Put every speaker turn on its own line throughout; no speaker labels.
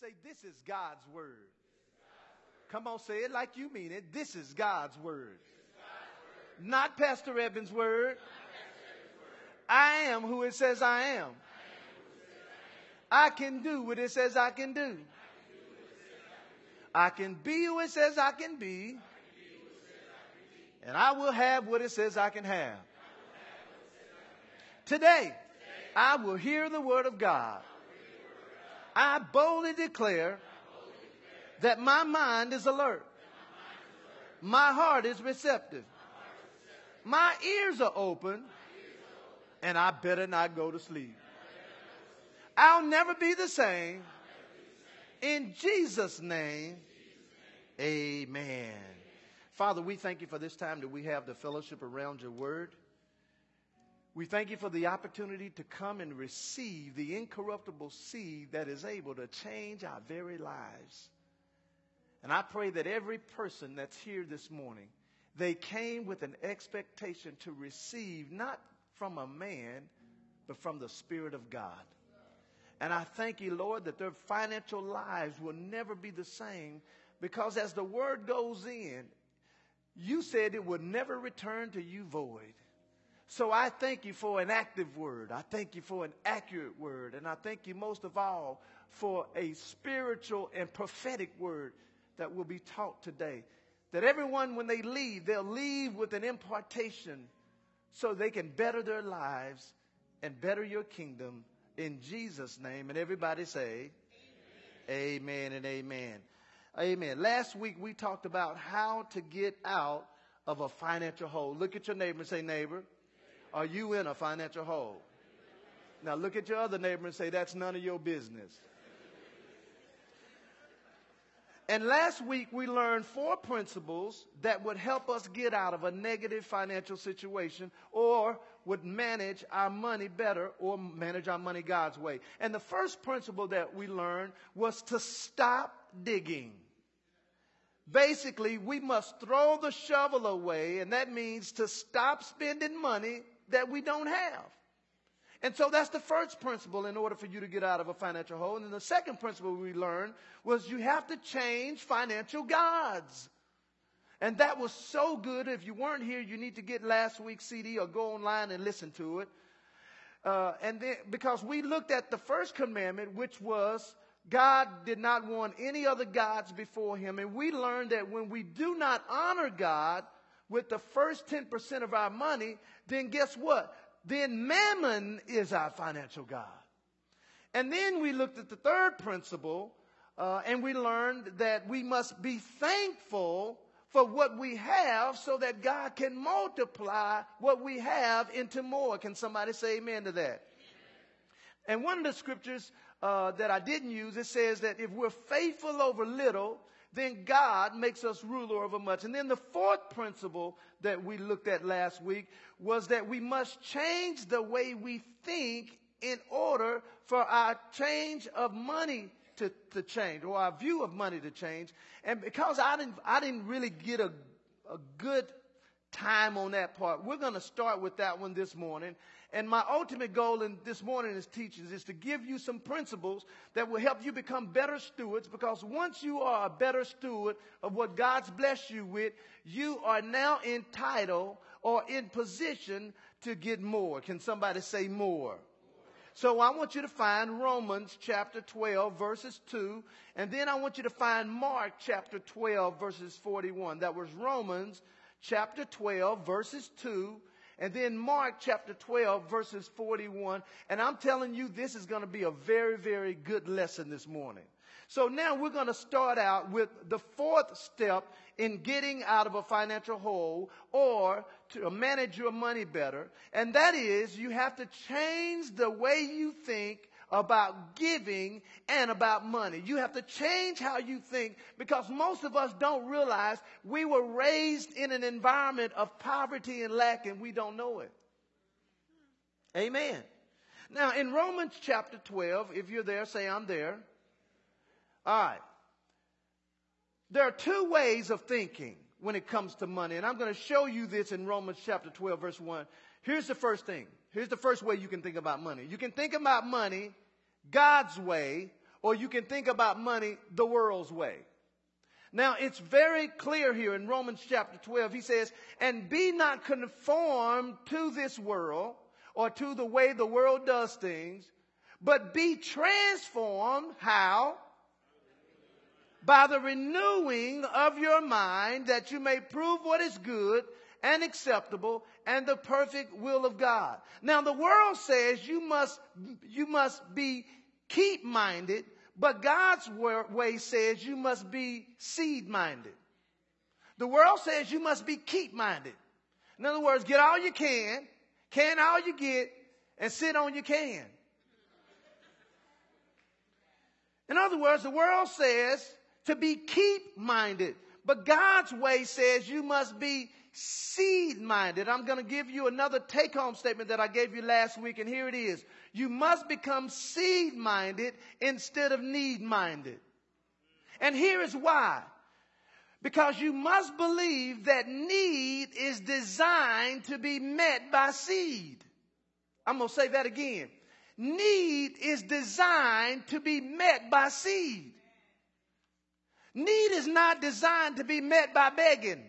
Say, this is God's word. Come on, say it like you mean it. This is God's word. Not Pastor Evans' word. I am who it says I am. I can do what it says I can do. I can be who it says I can be. And I will have what it says I can have. Today, I will hear the word of God. I boldly declare that my mind is alert. My heart is receptive. My ears are open. And I better not go to sleep. I'll never be the same. In Jesus' name, amen. Father, we thank you for this time that we have the fellowship around your word. We thank you for the opportunity to come and receive the incorruptible seed that is able to change our very lives. And I pray that every person that's here this morning, they came with an expectation to receive not from a man, but from the Spirit of God. And I thank you, Lord, that their financial lives will never be the same because as the word goes in, you said it would never return to you void. So I thank you for an active word. I thank you for an accurate word. And I thank you most of all for a spiritual and prophetic word that will be taught today. That everyone, when they leave, they'll leave with an impartation so they can better their lives and better your kingdom in Jesus' name. And everybody say, Amen, amen and amen. Amen. Last week we talked about how to get out of a financial hole. Look at your neighbor and say, neighbor, are you in a financial hole? Now look at your other neighbor and say, that's none of your business. And last week we learned four principles that would help us get out of a negative financial situation or would manage our money better or manage our money God's way. And the first principle that we learned was to stop digging. Basically, we must throw the shovel away, and that means to stop spending money that we don't have. And so that's the first principle in order for you to get out of a financial hole. And then the second principle we learned was you have to change financial gods. And that was so good. If you weren't here, you need to get last week's CD or go online and listen to it. Uh, and then, because we looked at the first commandment, which was God did not want any other gods before him. And we learned that when we do not honor God with the first 10% of our money, then guess what? then mammon is our financial God. And then we looked at the third principle, uh, and we learned that we must be thankful for what we have so that God can multiply what we have into more. Can somebody say amen to that? And one of the scriptures uh, that I didn't use, it says that if we're faithful over little, then God makes us ruler over much. And then the fourth principle that we looked at last week was that we must change the way we think in order for our change of money to, to change or our view of money to change. And because I didn't, I didn't really get a, a good time on that part, we're going to start with that one this morning. And my ultimate goal in this morning's teachings is to give you some principles that will help you become better stewards because once you are a better steward of what God's blessed you with, you are now entitled or in position to get more. Can somebody say more? So I want you to find Romans chapter 12 verses 2 and then I want you to find Mark chapter 12 verses 41. That was Romans chapter 12 verses 2 and then Mark chapter 12 verses 41. And I'm telling you, this is going to be a very, very good lesson this morning. So now we're going to start out with the fourth step in getting out of a financial hole or to manage your money better. And that is you have to change the way you think about giving and about money. You have to change how you think because most of us don't realize we were raised in an environment of poverty and lack and we don't know it. Amen. Now in Romans chapter 12, if you're there, say I'm there. All right. There are two ways of thinking when it comes to money, and I'm going to show you this in Romans chapter 12, verse 1. Here's the first thing Here's the first way you can think about money. You can think about money God's way or you can think about money the world's way. Now, it's very clear here in Romans chapter 12. He says, and be not conformed to this world or to the way the world does things, but be transformed. How? By the renewing of your mind that you may prove what is good and acceptable and the perfect will of God. Now the world says you must, you must be keep minded, but God's way says you must be seed minded. The world says you must be keep minded. In other words, get all you can, can all you get, and sit on your can. In other words, the world says to be keep minded, but God's way says you must be seed minded. I'm going to give you another take home statement that I gave you last week, and here it is. You must become seed minded instead of need minded. And here is why. Because you must believe that need is designed to be met by seed. I'm going to say that again. Need is designed to be met by seed. Need is not designed to be met by begging.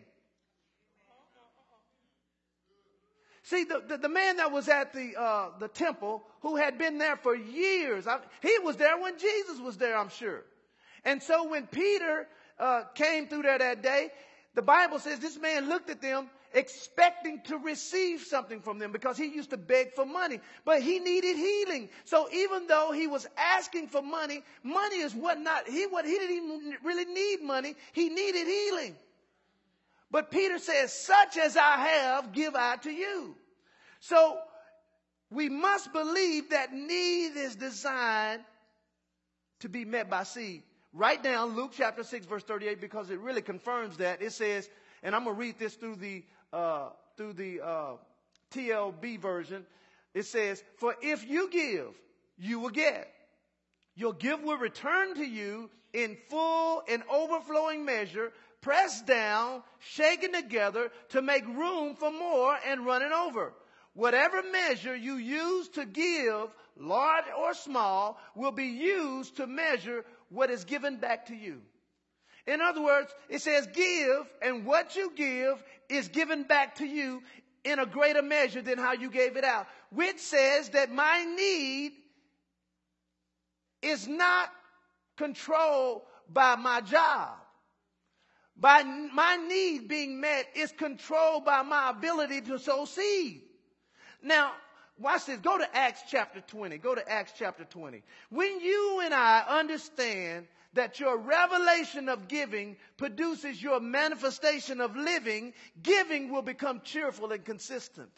See, the, the, the, man that was at the, uh, the temple who had been there for years, I, he was there when Jesus was there, I'm sure. And so when Peter uh, came through there that day, the Bible says this man looked at them expecting to receive something from them because he used to beg for money, but he needed healing. So even though he was asking for money, money is what not, he, what, he didn't even really need money. He needed healing. But Peter says, such as I have, give I to you. So we must believe that need is designed to be met by seed. Write down Luke chapter 6 verse 38 because it really confirms that. It says, and I'm going to read this through the, uh, through the, uh, TLB version. It says, for if you give, you will get. Your gift will return to you in full and overflowing measure, pressed down, shaken together to make room for more and running over. Whatever measure you use to give, large or small, will be used to measure what is given back to you. In other words, it says give, and what you give is given back to you in a greater measure than how you gave it out. Which says that my need is not controlled by my job. By my need being met is controlled by my ability to sow seed. Now, watch this. Go to Acts chapter 20. Go to Acts chapter 20. When you and I understand that your revelation of giving produces your manifestation of living, giving will become cheerful and consistent.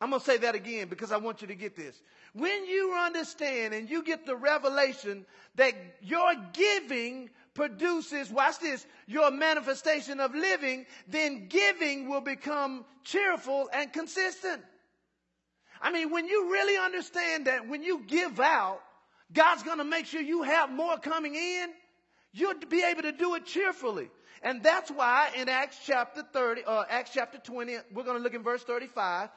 I'm going to say that again because I want you to get this. When you understand and you get the revelation that your giving produces, watch this, your manifestation of living, then giving will become cheerful and consistent. I mean, when you really understand that when you give out, God's going to make sure you have more coming in, you'll be able to do it cheerfully. And that's why in Acts chapter 30, uh, Acts chapter 20, we're going to look in verse 35.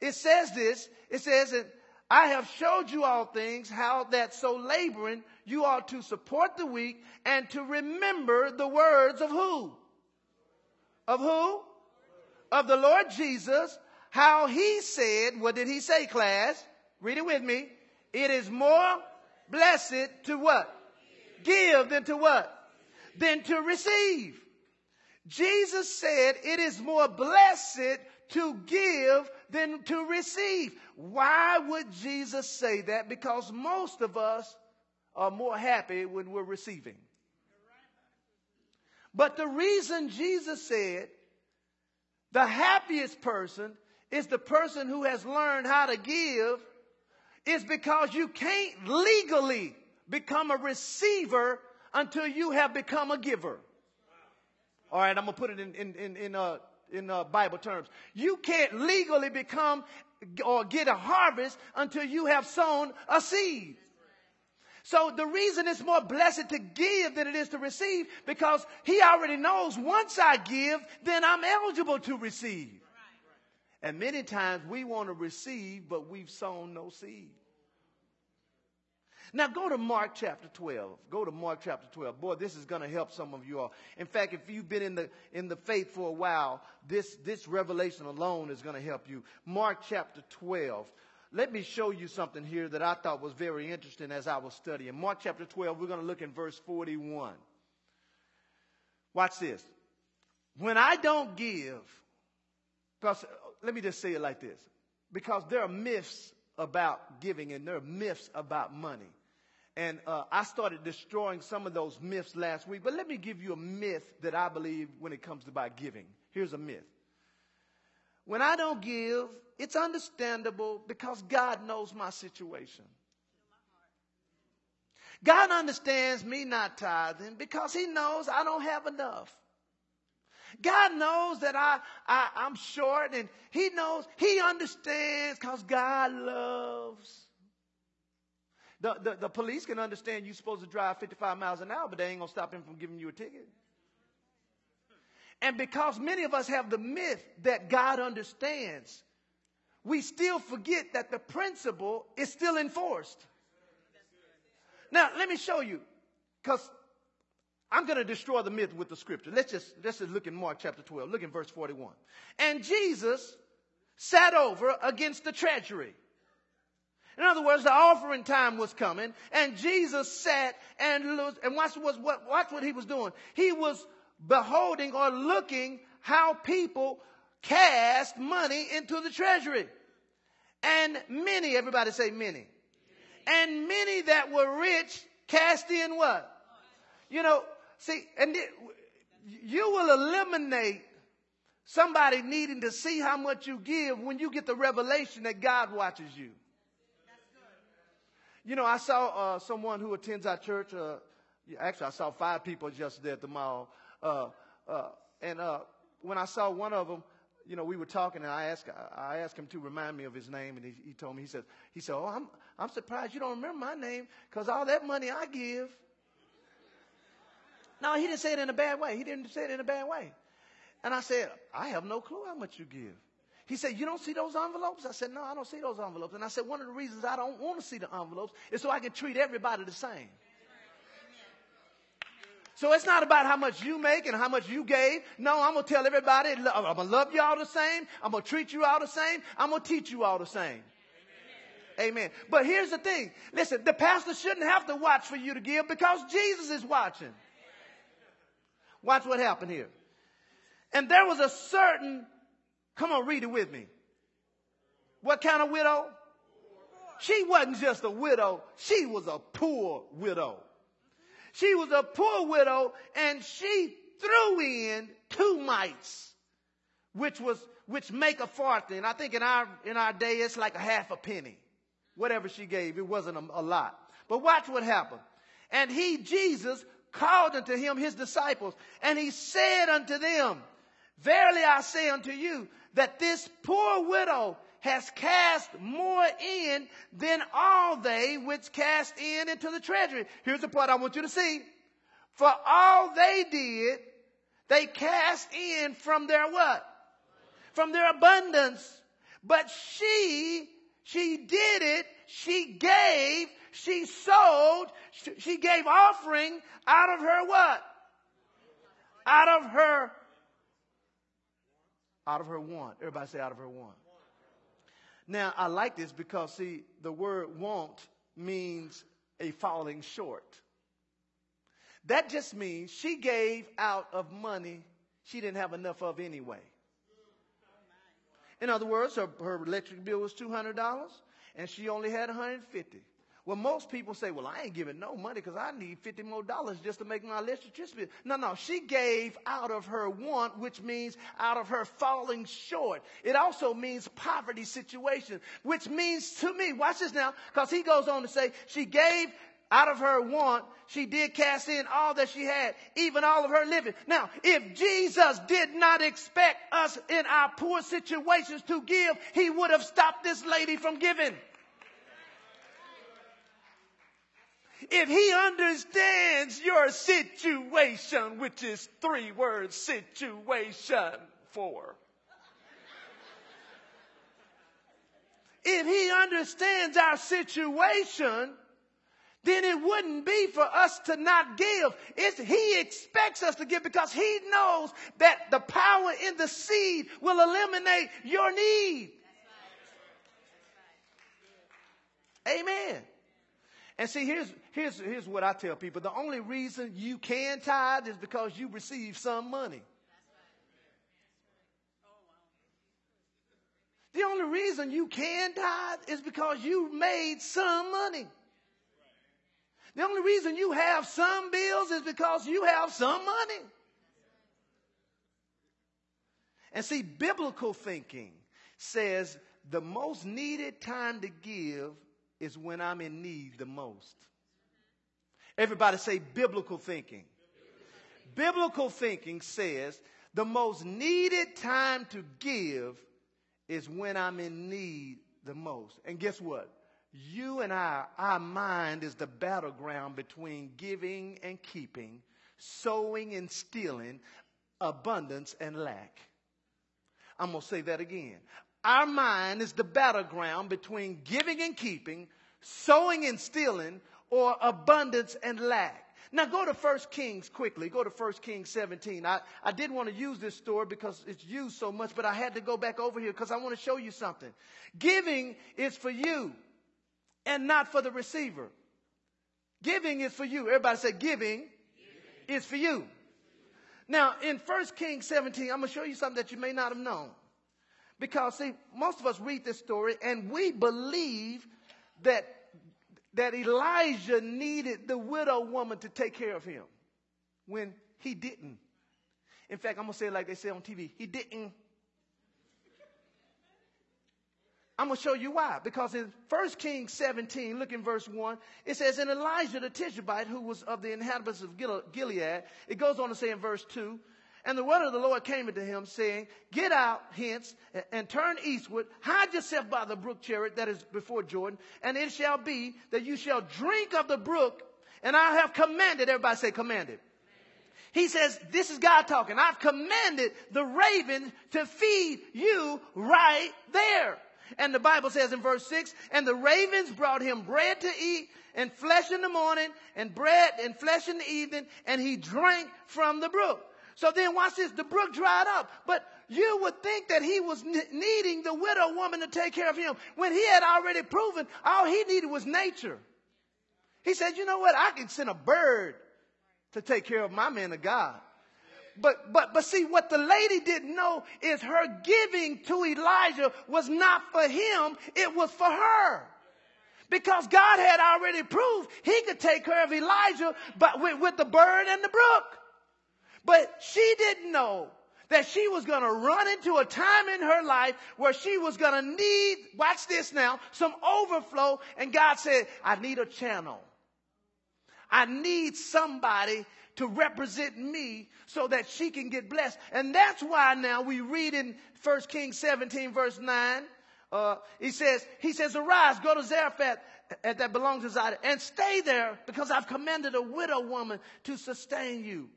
It says this, it says that I have showed you all things, how that so laboring you are to support the weak and to remember the words of who? Of who? Of the Lord Jesus, how he said, what did he say, class? Read it with me. It is more blessed to what? Give than to what? Than to receive. Jesus said it is more blessed to give than to receive. Why would Jesus say that? Because most of us are more happy when we're receiving. But the reason Jesus said the happiest person is the person who has learned how to give is because you can't legally become a receiver until you have become a giver. All right, I'm gonna put it in in in, in uh, in uh, Bible terms. You can't legally become or get a harvest until you have sown a seed. So the reason it's more blessed to give than it is to receive because he already knows once I give, then I'm eligible to receive. And many times we want to receive, but we've sown no seed. Now go to Mark chapter 12. Go to Mark chapter 12. Boy, this is going to help some of you all. In fact, if you've been in the, in the faith for a while, this, this revelation alone is going to help you. Mark chapter 12. Let me show you something here that I thought was very interesting as I was studying. Mark chapter 12, we're going to look in verse 41. Watch this. When I don't give, because let me just say it like this because there are myths about giving and there are myths about money. And uh, I started destroying some of those myths last week. But let me give you a myth that I believe when it comes to about giving. Here's a myth. When I don't give, it's understandable because God knows my situation. God understands me not tithing because He knows I don't have enough. God knows that I, I, I'm short and He knows, He understands because God loves. The, the, the police can understand you're supposed to drive 55 miles an hour, but they ain't going to stop him from giving you a ticket. And because many of us have the myth that God understands, we still forget that the principle is still enforced. Now, let me show you, because I'm going to destroy the myth with the scripture. Let's just, let's just look in Mark chapter 12. Look in verse 41. And Jesus sat over against the treasury. In other words, the offering time was coming, and Jesus sat and looked, and watch, what, watch what he was doing. He was beholding or looking how people cast money into the treasury. And many, everybody say many. And many that were rich cast in what? You know, See, and it, you will eliminate somebody needing to see how much you give when you get the revelation that God watches you. You know, I saw uh, someone who attends our church. Uh, actually, I saw five people yesterday at the mall. Uh, uh and uh, when I saw one of them, you know, we were talking, and I asked, I asked him to remind me of his name, and he, he told me, he said, he said, oh, I'm, I'm surprised you don't remember my name, because all that money I give. No, he didn't say it in a bad way. He didn't say it in a bad way. And I said, I have no clue how much you give. He said, You don't see those envelopes? I said, No, I don't see those envelopes. And I said, One of the reasons I don't want to see the envelopes is so I can treat everybody the same. So it's not about how much you make and how much you gave. No, I'm going to tell everybody, I'm going to love you all the same. I'm going to treat you all the same. I'm going to teach you all the same. Amen. Amen. But here's the thing. Listen, the pastor shouldn't have to watch for you to give because Jesus is watching. Watch what happened here. And there was a certain, come on, read it with me. What kind of widow? She wasn't just a widow, she was a poor widow. She was a poor widow and she threw in two mites, which was, which make a farthing. I think in our, in our day, it's like a half a penny. Whatever she gave, it wasn't a, a lot. But watch what happened. And he, Jesus, called unto him his disciples, and he said unto them, Verily I say unto you, that this poor widow has cast more in than all they which cast in into the treasury. Here's the part I want you to see. For all they did, they cast in from their what? From their abundance. But she, she did it, she gave she sold, she gave offering out of her what? Out of her, out of her want. Everybody say out of her want. Now, I like this because, see, the word want means a falling short. That just means she gave out of money she didn't have enough of anyway. In other words, her, her electric bill was $200 and she only had 150. Well, most people say, well, I ain't giving no money because I need 50 more dollars just to make my electricity. No, no, she gave out of her want, which means out of her falling short. It also means poverty situation, which means to me, watch this now, because he goes on to say, she gave out of her want, she did cast in all that she had, even all of her living. Now, if Jesus did not expect us in our poor situations to give, he would have stopped this lady from giving. If he understands your situation, which is three words situation for. If he understands our situation, then it wouldn't be for us to not give. It's, he expects us to give because he knows that the power in the seed will eliminate your need. Amen. And see, here's, here's, here's what I tell people. The only reason you can tithe is because you receive some money. The only reason you can tithe is because you made some money. The only reason you have some bills is because you have some money. And see, biblical thinking says the most needed time to give is when I'm in need the most. Everybody say biblical thinking. Biblical thinking says the most needed time to give is when I'm in need the most. And guess what? You and I, our mind is the battleground between giving and keeping, sowing and stealing, abundance and lack. I'm going to say that again. Our mind is the battleground between giving and keeping, sowing and stealing, or abundance and lack. Now go to 1 Kings quickly. Go to 1 Kings 17. I, I didn't want to use this story because it's used so much, but I had to go back over here because I want to show you something. Giving is for you and not for the receiver. Giving is for you. Everybody say giving, giving. is for you. Now, in 1 Kings 17, I'm going to show you something that you may not have known. Because, see, most of us read this story and we believe that, that Elijah needed the widow woman to take care of him when he didn't. In fact, I'm going to say it like they say on TV he didn't. I'm going to show you why. Because in 1 Kings 17, look in verse 1, it says, And Elijah the Tishbite, who was of the inhabitants of Gilead, it goes on to say in verse 2, And the word of the Lord came unto him, saying, Get out hence and turn eastward, hide yourself by the brook Cherith that is before Jordan, and it shall be that you shall drink of the brook, and I have commanded, everybody say commanded. He says, this is God talking. I've commanded the raven to feed you right there. And the Bible says in verse 6, and the ravens brought him bread to eat and flesh in the morning and bread and flesh in the evening, and he drank from the brook. So then watch this, the brook dried up. But you would think that he was needing the widow woman to take care of him when he had already proven all he needed was nature. He said, you know what? I can send a bird to take care of my man of God but, but, but see, what the lady didn't know is her giving to Elijah was not for him, it was for her. Because God had already proved he could take care of Elijah but with, with the bird and the brook. But she didn't know that she was going to run into a time in her life where she was going to need, watch this now, some overflow. And God said, I need a channel. I need somebody to represent me so that she can get blessed. And that's why now we read in 1 Kings 17 verse 9, uh, he says, he says, arise, go to Zarephath that belongs to Zidon and stay there because I've commanded a widow woman to sustain you.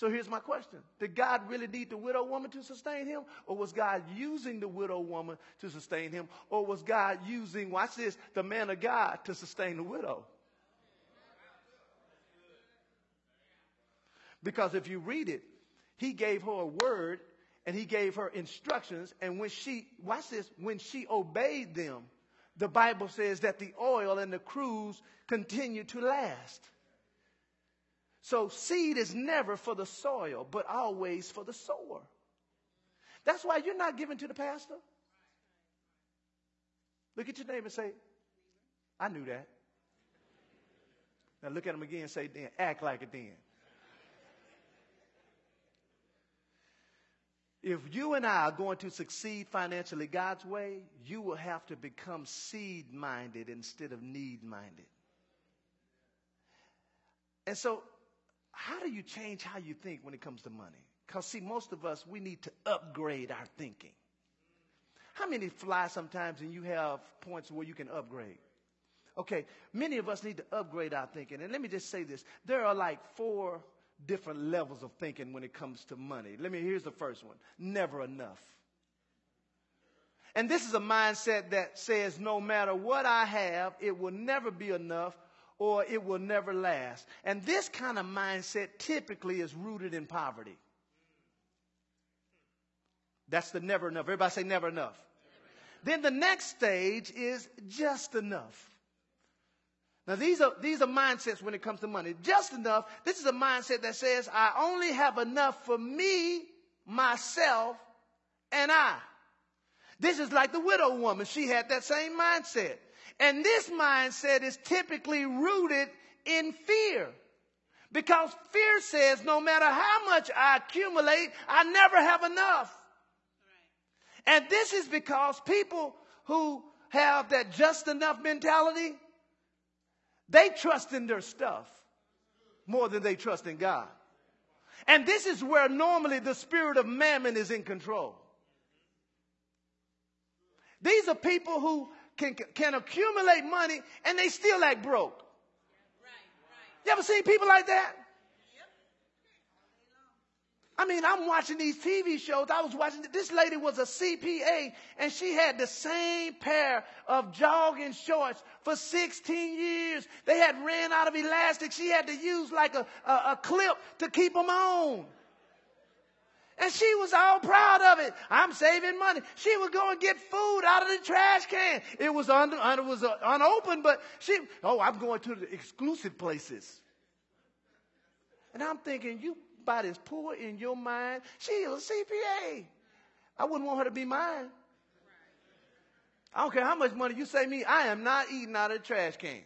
So here's my question. Did God really need the widow woman to sustain him? Or was God using the widow woman to sustain him? Or was God using, watch this, the man of God to sustain the widow? Because if you read it, he gave her a word and he gave her instructions. And when she, watch this, when she obeyed them, the Bible says that the oil and the cruse continued to last. So seed is never for the soil, but always for the sower. That's why you're not giving to the pastor. Look at your neighbor and say, I knew that. Now look at him again and say, then, act like it then. If you and I are going to succeed financially God's way, you will have to become seed minded instead of need minded. And so, how do you change how you think when it comes to money? Because, see, most of us, we need to upgrade our thinking. How many fly sometimes and you have points where you can upgrade? Okay, many of us need to upgrade our thinking. And let me just say this there are like four different levels of thinking when it comes to money. Let me, here's the first one never enough. And this is a mindset that says no matter what I have, it will never be enough, or it will never last. And this kind of mindset typically is rooted in poverty. That's the never enough. Everybody say never enough. Then the next stage is just enough. Now these are these are mindsets when it comes to money. Just enough. This is a mindset that says I only have enough for me, myself, and I. This is like the widow woman. She had that same mindset. And this mindset is typically rooted in fear. Because fear says no matter how much I accumulate, I never have enough. And this is because people who have that just enough mentality, they trust in their stuff more than they trust in God. And this is where normally the spirit of mammon is in control. These are people who can, can accumulate money and they still act broke. You ever seen people like that? I mean, I'm watching these TV shows. I was watching, this lady was a CPA and she had the same pair of jogging shorts for 16 years. They had ran out of elastic. She had to use like a, a, a clip to keep them on. And she was all proud of it. I'm saving money. She would go and get food out of the trash can. It was under, it was uh, unopened, but she, oh, I'm going to the exclusive places. And I'm thinking, you about as poor in your mind. She a CPA. I wouldn't want her to be mine. I don't care how much money you say me, I am not eating out of the trash can.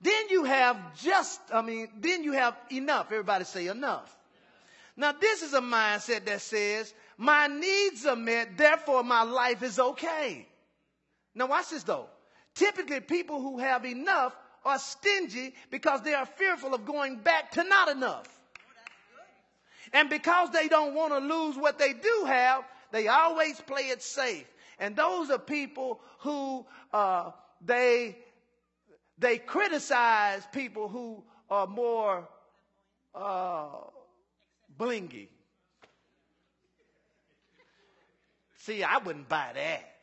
Then you have just, I mean, then you have enough. Everybody say enough. Now, this is a mindset that says, my needs are met, therefore my life is okay. Now, watch this though. Typically, people who have enough are stingy because they are fearful of going back to not enough. And because they don't want to lose what they do have, they always play it safe. And those are people who uh, they they criticize people who are more uh, blingy. See, I wouldn't buy that.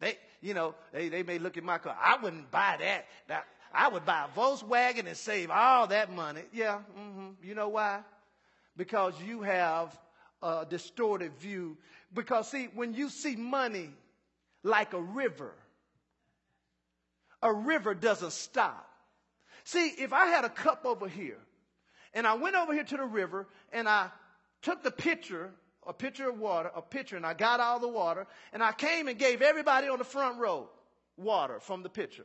They, you know, they, they may look at my car. I wouldn't buy that. Now, I would buy a Volkswagen and save all that money. Yeah, mm-hmm. you know why? because you have a distorted view. Because, see, when you see money like a river, a river doesn't stop. See, if I had a cup over here and I went over here to the river and I took the pitcher, a pitcher of water, a pitcher, and I got all the water, and I came and gave everybody on the front row water from the pitcher.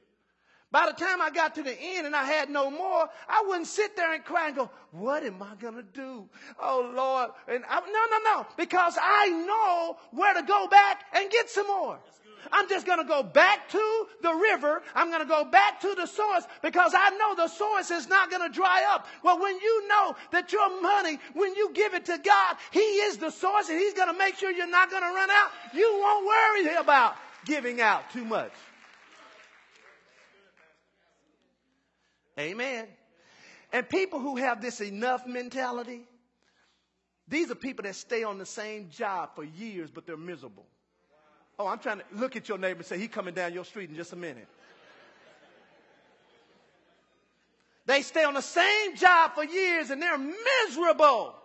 By the time I got to the end and I had no more, I wouldn't sit there and cry and go, what am I going to do? Oh Lord. And I, no, no, no, because I know where to go back and get some more. I'm just going to go back to the river. I'm going to go back to the source because I know the source is not going to dry up. Well, when you know that your money, when you give it to God, He is the source and He's going to make sure you're not going to run out. You won't worry about giving out too much. Amen. And people who have this enough mentality, these are people that stay on the same job for years, but they're miserable. Oh, I'm trying to look at your neighbor and say, he's coming down your street in just a minute. They stay on the same job for years and they're miserable.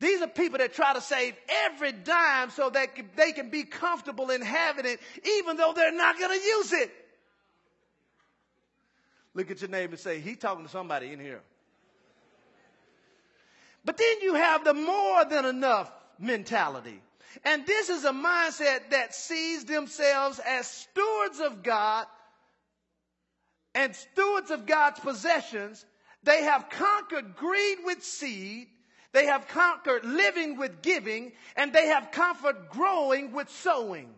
These are people that try to save every dime so that they can be comfortable in having it, even though they're not going to use it. Look at your neighbor and say, He's talking to somebody in here. But then you have the more than enough mentality. And this is a mindset that sees themselves as stewards of God and stewards of God's possessions. They have conquered greed with seed. They have conquered living with giving and they have conquered growing with sowing.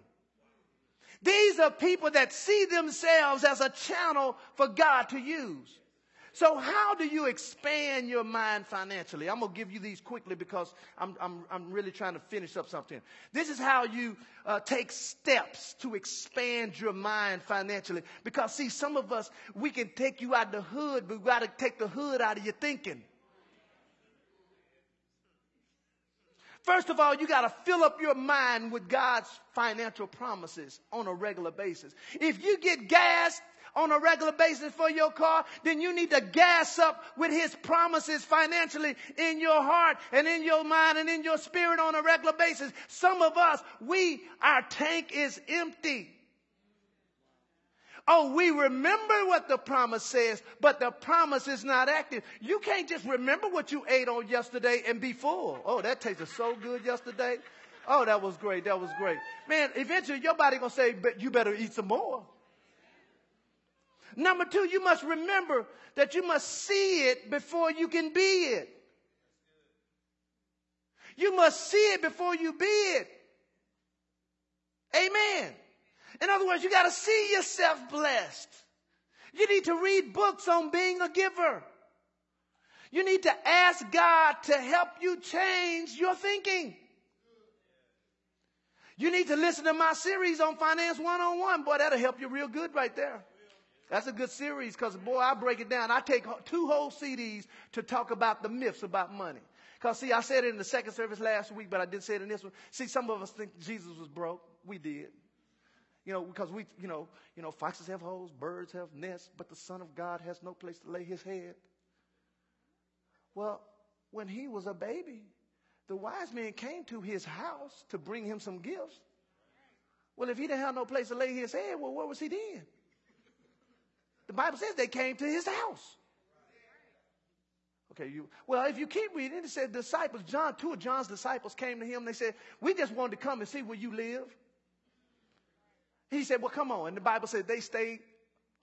These are people that see themselves as a channel for God to use. So, how do you expand your mind financially? I'm going to give you these quickly because I'm, I'm, I'm really trying to finish up something. This is how you uh, take steps to expand your mind financially. Because, see, some of us, we can take you out the hood, but we got to take the hood out of your thinking. First of all, you got to fill up your mind with God's financial promises on a regular basis. If you get gas on a regular basis for your car, then you need to gas up with His promises financially in your heart and in your mind and in your spirit on a regular basis. Some of us, we, our tank is empty. Oh, we remember what the promise says, but the promise is not active. You can't just remember what you ate on yesterday and be full. Oh, that tasted so good yesterday. Oh, that was great. That was great. Man, eventually your body gonna say, but you better eat some more. Number two, you must remember that you must see it before you can be it. You must see it before you be it. Amen. In other words, you got to see yourself blessed. You need to read books on being a giver. You need to ask God to help you change your thinking. You need to listen to my series on Finance 101. Boy, that'll help you real good right there. That's a good series because, boy, I break it down. I take two whole CDs to talk about the myths about money. Because, see, I said it in the second service last week, but I didn't say it in this one. See, some of us think Jesus was broke. We did. You know, because we, you know, you know, foxes have holes, birds have nests, but the Son of God has no place to lay his head. Well, when he was a baby, the wise men came to his house to bring him some gifts. Well, if he didn't have no place to lay his head, well, where was he then? The Bible says they came to his house. Okay, you well, if you keep reading, it said disciples, John, two of John's disciples came to him. and They said, We just wanted to come and see where you live. He said, Well, come on. And the Bible said they stayed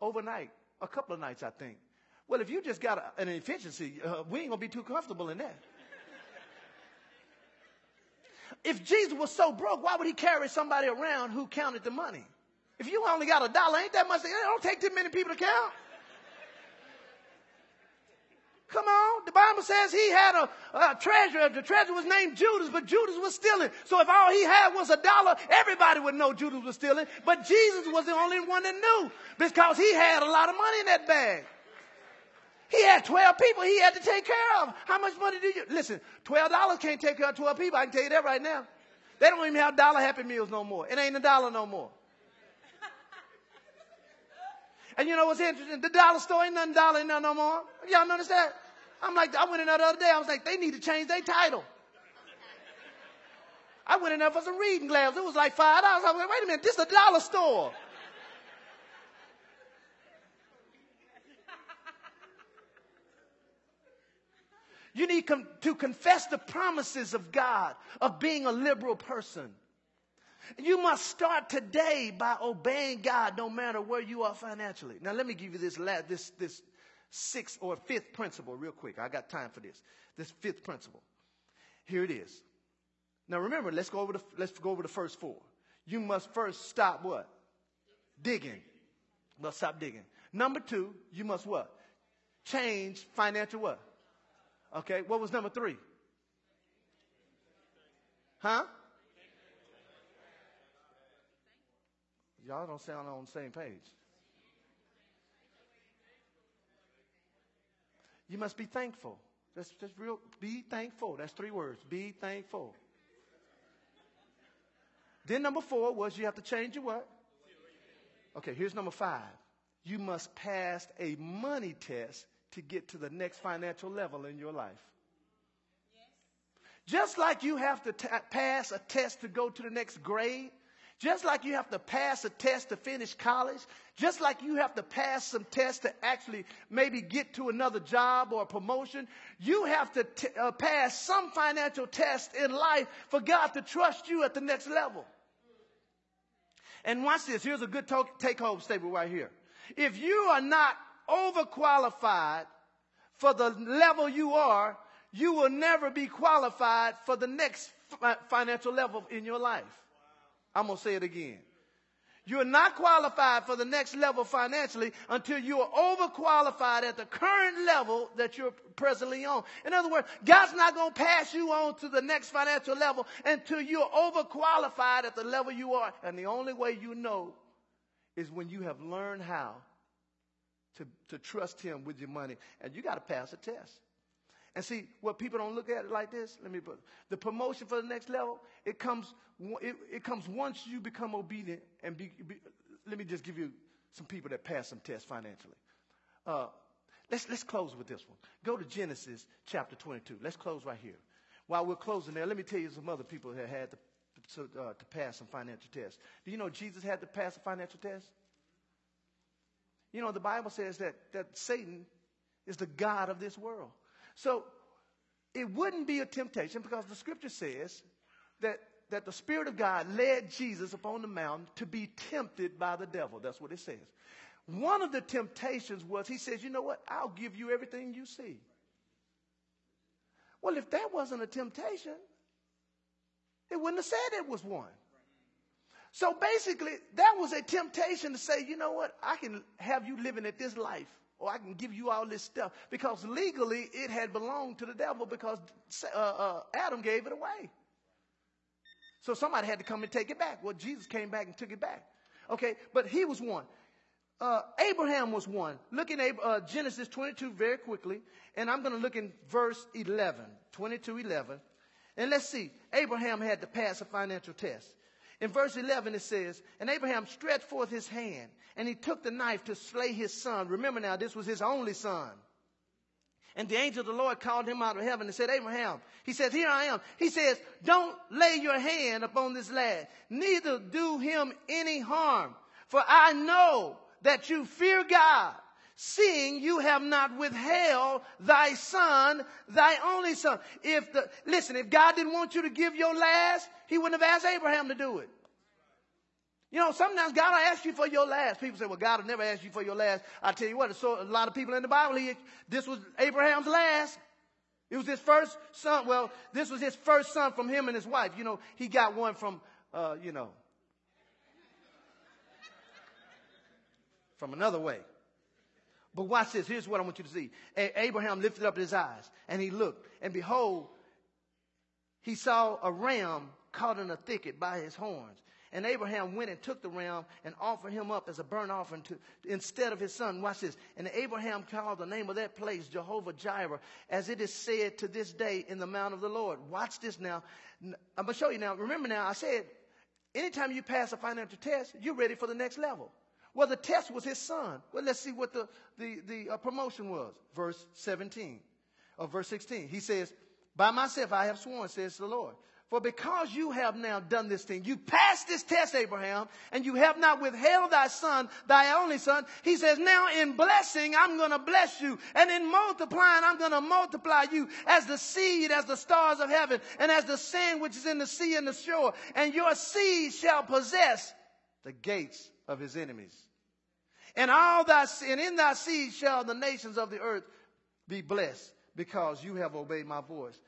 overnight, a couple of nights, I think. Well, if you just got a, an efficiency, uh, we ain't going to be too comfortable in that. if Jesus was so broke, why would he carry somebody around who counted the money? If you only got a dollar, ain't that much? It don't take too many people to count. Come on. The Bible says he had a, a, treasure. The treasure was named Judas, but Judas was stealing. So if all he had was a dollar, everybody would know Judas was stealing. But Jesus was the only one that knew because he had a lot of money in that bag. He had 12 people he had to take care of. How much money do you? Listen, $12 can't take care of 12 people. I can tell you that right now. They don't even have dollar happy meals no more. It ain't a dollar no more. And you know what's interesting? The dollar store ain't nothing dollar in there no more. Y'all notice that? I'm like, I went in there the other day. I was like, they need to change their title. I went in there for some reading glasses. It was like five dollars. I was like, wait a minute, this is a dollar store. You need com- to confess the promises of God of being a liberal person. You must start today by obeying God no matter where you are financially. Now let me give you this last, this, this sixth or fifth principle real quick. I got time for this. This fifth principle. Here it is. Now remember, let's go over the, let's go over the first four. You must first stop what? Digging. Well, stop digging. Number two, you must what? Change financial what? Okay, what was number three? Huh? Y'all don't sound on the same page. You must be thankful. That's just real. Be thankful. That's three words. Be thankful. Then number four was you have to change your what? Okay, here's number five. You must pass a money test to get to the next financial level in your life. Yes. Just like you have to t- pass a test to go to the next grade, just like you have to pass a test to finish college, just like you have to pass some tests to actually maybe get to another job or promotion, you have to t- uh, pass some financial test in life for God to trust you at the next level. And watch this. Here's a good take home statement right here. If you are not overqualified for the level you are, you will never be qualified for the next fi- financial level in your life. I'm going to say it again. You're not qualified for the next level financially until you are overqualified at the current level that you're presently on. In other words, God's not going to pass you on to the next financial level until you're overqualified at the level you are. And the only way you know is when you have learned how to, to trust Him with your money. And you got to pass a test. And see, what people don't look at it like this, let me put the promotion for the next level, it comes, it, it comes once you become obedient and be, be, let me just give you some people that pass some tests financially. Uh, let's, let's close with this one. Go to Genesis chapter 22. Let's close right here. While we're closing there, let me tell you some other people that had to, to, uh, to pass some financial tests. Do you know Jesus had to pass a financial test? You know, the Bible says that, that Satan is the God of this world. So it wouldn't be a temptation because the scripture says that, that the Spirit of God led Jesus upon the mountain to be tempted by the devil. That's what it says. One of the temptations was he says, You know what? I'll give you everything you see. Well, if that wasn't a temptation, it wouldn't have said it was one. So basically, that was a temptation to say, you know what? I can have you living at this life or I can give you all this stuff. Because legally it had belonged to the devil because uh, uh, Adam gave it away. So somebody had to come and take it back. Well, Jesus came back and took it back. Okay, but he was one. Uh, Abraham was one. Look in uh, Genesis 22 very quickly, and I'm going to look in verse 11, 22, 11. And let's see. Abraham had to pass a financial test. In verse 11, it says, And Abraham stretched forth his hand, and he took the knife to slay his son. Remember now, this was his only son. And the angel of the Lord called him out of heaven and said, Abraham, he says, Here I am. He says, Don't lay your hand upon this lad, neither do him any harm. For I know that you fear God, seeing you have not withheld thy son, thy only son. If the, listen, if God didn't want you to give your last, he wouldn't have asked Abraham to do it. You know, sometimes God will ask you for your last. People say, well, God will never ask you for your last. I tell you what, so a lot of people in the Bible, he, this was Abraham's last. It was his first son. Well, this was his first son from him and his wife. You know, he got one from, uh, you know, from another way. But watch this. Here's what I want you to see. A- Abraham lifted up his eyes and he looked, and behold, he saw a ram caught in a thicket by his horns. And Abraham went and took the ram and offered him up as a burnt offering to, instead of his son. Watch this. And Abraham called the name of that place Jehovah Jireh, as it is said to this day in the mount of the Lord. Watch this now. I'm going to show you now. Remember now, I said, anytime you pass a financial test, you're ready for the next level. Well, the test was his son. Well, let's see what the, the, the uh, promotion was. Verse 17 or verse 16. He says, By myself I have sworn, says the Lord, for because you have now done this thing, you passed this test, Abraham, and you have not withheld thy son, thy only son. He says, now in blessing, I'm going to bless you. And in multiplying, I'm going to multiply you as the seed, as the stars of heaven, and as the sand which is in the sea and the shore. And your seed shall possess the gates of his enemies. And all thy, and in thy seed shall the nations of the earth be blessed because you have obeyed my voice.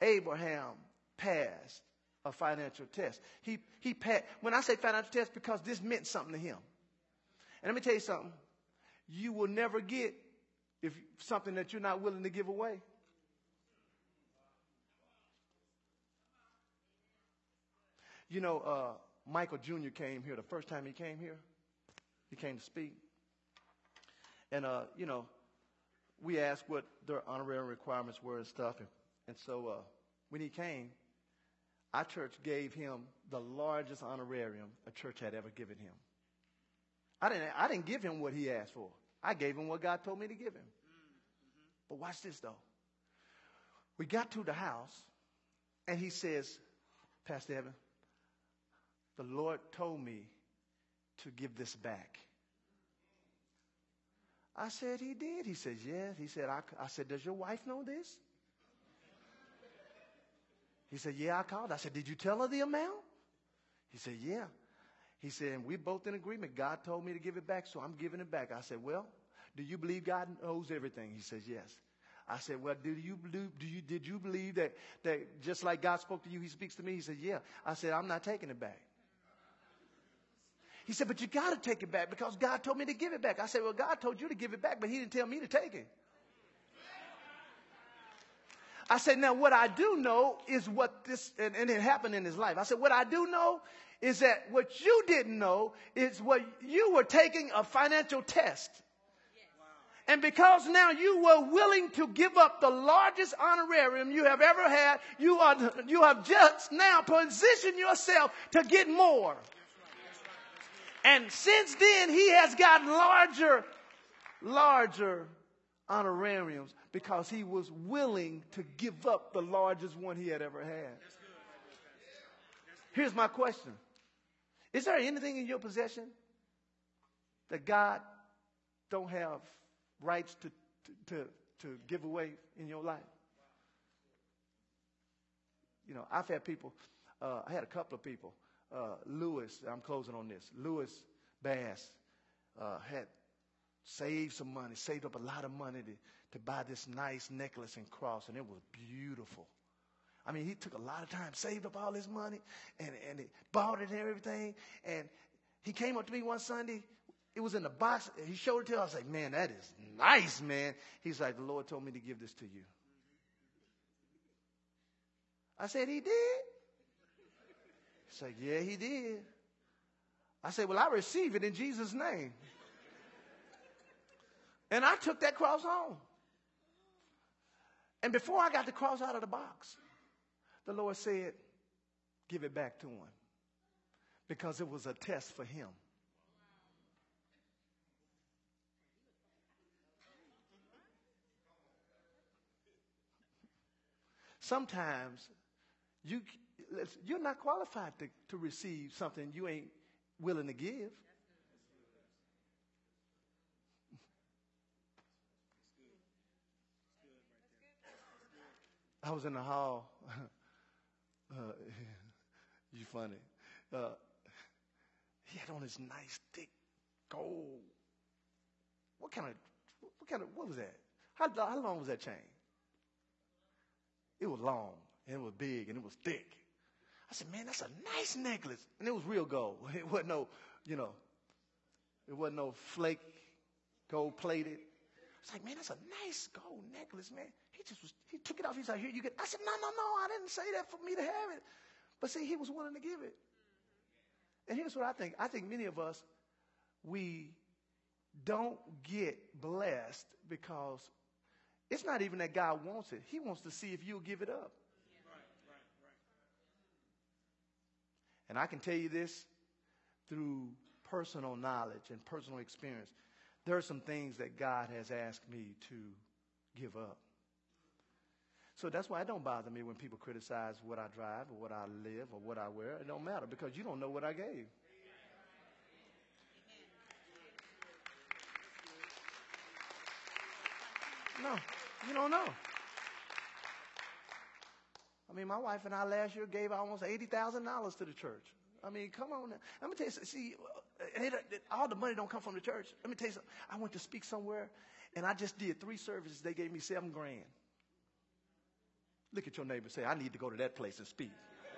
Abraham passed a financial test. He, he passed, when I say financial test, because this meant something to him. And let me tell you something. You will never get if something that you're not willing to give away. You know, uh, Michael Jr. came here the first time he came here. He came to speak. And, uh, you know, we asked what their honorary requirements were and stuff. And, and so uh, when he came, our church gave him the largest honorarium a church had ever given him. I didn't, I didn't give him what he asked for. I gave him what God told me to give him. Mm-hmm. But watch this though. We got to the house and he says, Pastor Evan, the Lord told me to give this back. I said, He did. He says, Yes. He said, I, I said, Does your wife know this? He said, Yeah, I called. I said, Did you tell her the amount? He said, Yeah. He said, we're both in agreement. God told me to give it back, so I'm giving it back. I said, Well, do you believe God knows everything? He says, Yes. I said, Well, do you believe, do you, did you believe that, that just like God spoke to you, He speaks to me? He said, Yeah. I said, I'm not taking it back. He said, But you got to take it back because God told me to give it back. I said, Well, God told you to give it back, but He didn't tell me to take it. I said, Now, what I do know is what this, and, and it happened in his life. I said, What I do know is that what you didn't know is what you were taking a financial test. And because now you were willing to give up the largest honorarium you have ever had, you, are, you have just now positioned yourself to get more. And since then, he has gotten larger, larger honorariums because he was willing to give up the largest one he had ever had. Here's my question Is there anything in your possession that God don't have rights to, to, to, to give away in your life? You know, I've had people, uh, I had a couple of people. Uh, Lewis, I'm closing on this. Lewis Bass uh, had saved some money, saved up a lot of money to, to buy this nice necklace and cross, and it was beautiful. I mean, he took a lot of time, saved up all his money, and, and he bought it and everything. And he came up to me one Sunday it was in the box. He showed it to us. I was like, man, that is nice, man. He's like, the Lord told me to give this to you. I said, he did? He's yeah, he did. I said, well, I receive it in Jesus' name. And I took that cross home. And before I got the cross out of the box, the Lord said, give it back to him. Because it was a test for him. Sometimes you, you're not qualified to, to receive something you ain't willing to give. I was in the hall. uh, you funny. Uh, he had on his nice thick gold. What kind of? What kind of? What was that? How, how long was that chain? It was long and it was big and it was thick. I said, man, that's a nice necklace. And it was real gold. It wasn't no, you know, it wasn't no flake gold plated. It's like, man, that's a nice gold necklace, man. He just was, he took it off. He's like, here you get. I said, no, no, no, I didn't say that for me to have it. But see, he was willing to give it. And here's what I think. I think many of us, we don't get blessed because it's not even that God wants it. He wants to see if you'll give it up. And I can tell you this through personal knowledge and personal experience. There are some things that God has asked me to give up. So that's why it don't bother me when people criticize what I drive or what I live or what I wear. It don't matter because you don't know what I gave. No. You don't know. I mean, my wife and I last year gave almost $80,000 to the church. I mean, come on. Now. Let me tell you, see, it, it, all the money don't come from the church. Let me tell you something. I went to speak somewhere, and I just did three services. They gave me seven grand. Look at your neighbor say, I need to go to that place and speak.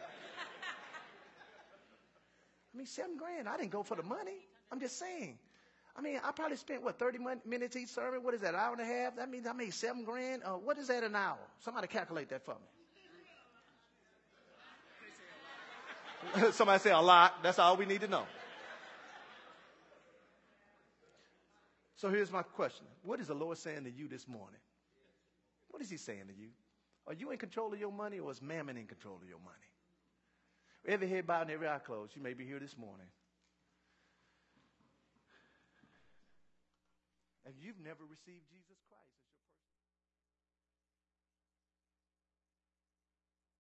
I mean, seven grand. I didn't go for the money. I'm just saying. I mean, I probably spent what thirty minutes each sermon. What is that? Hour and a half? That means I made seven grand. Uh, what is that an hour? Somebody calculate that for me. Somebody say a lot. That's all we need to know. So here's my question. What is the Lord saying to you this morning? What is he saying to you? Are you in control of your money or is mammon in control of your money? Every head bowed and every eye closed. You may be here this morning. and you've never received Jesus.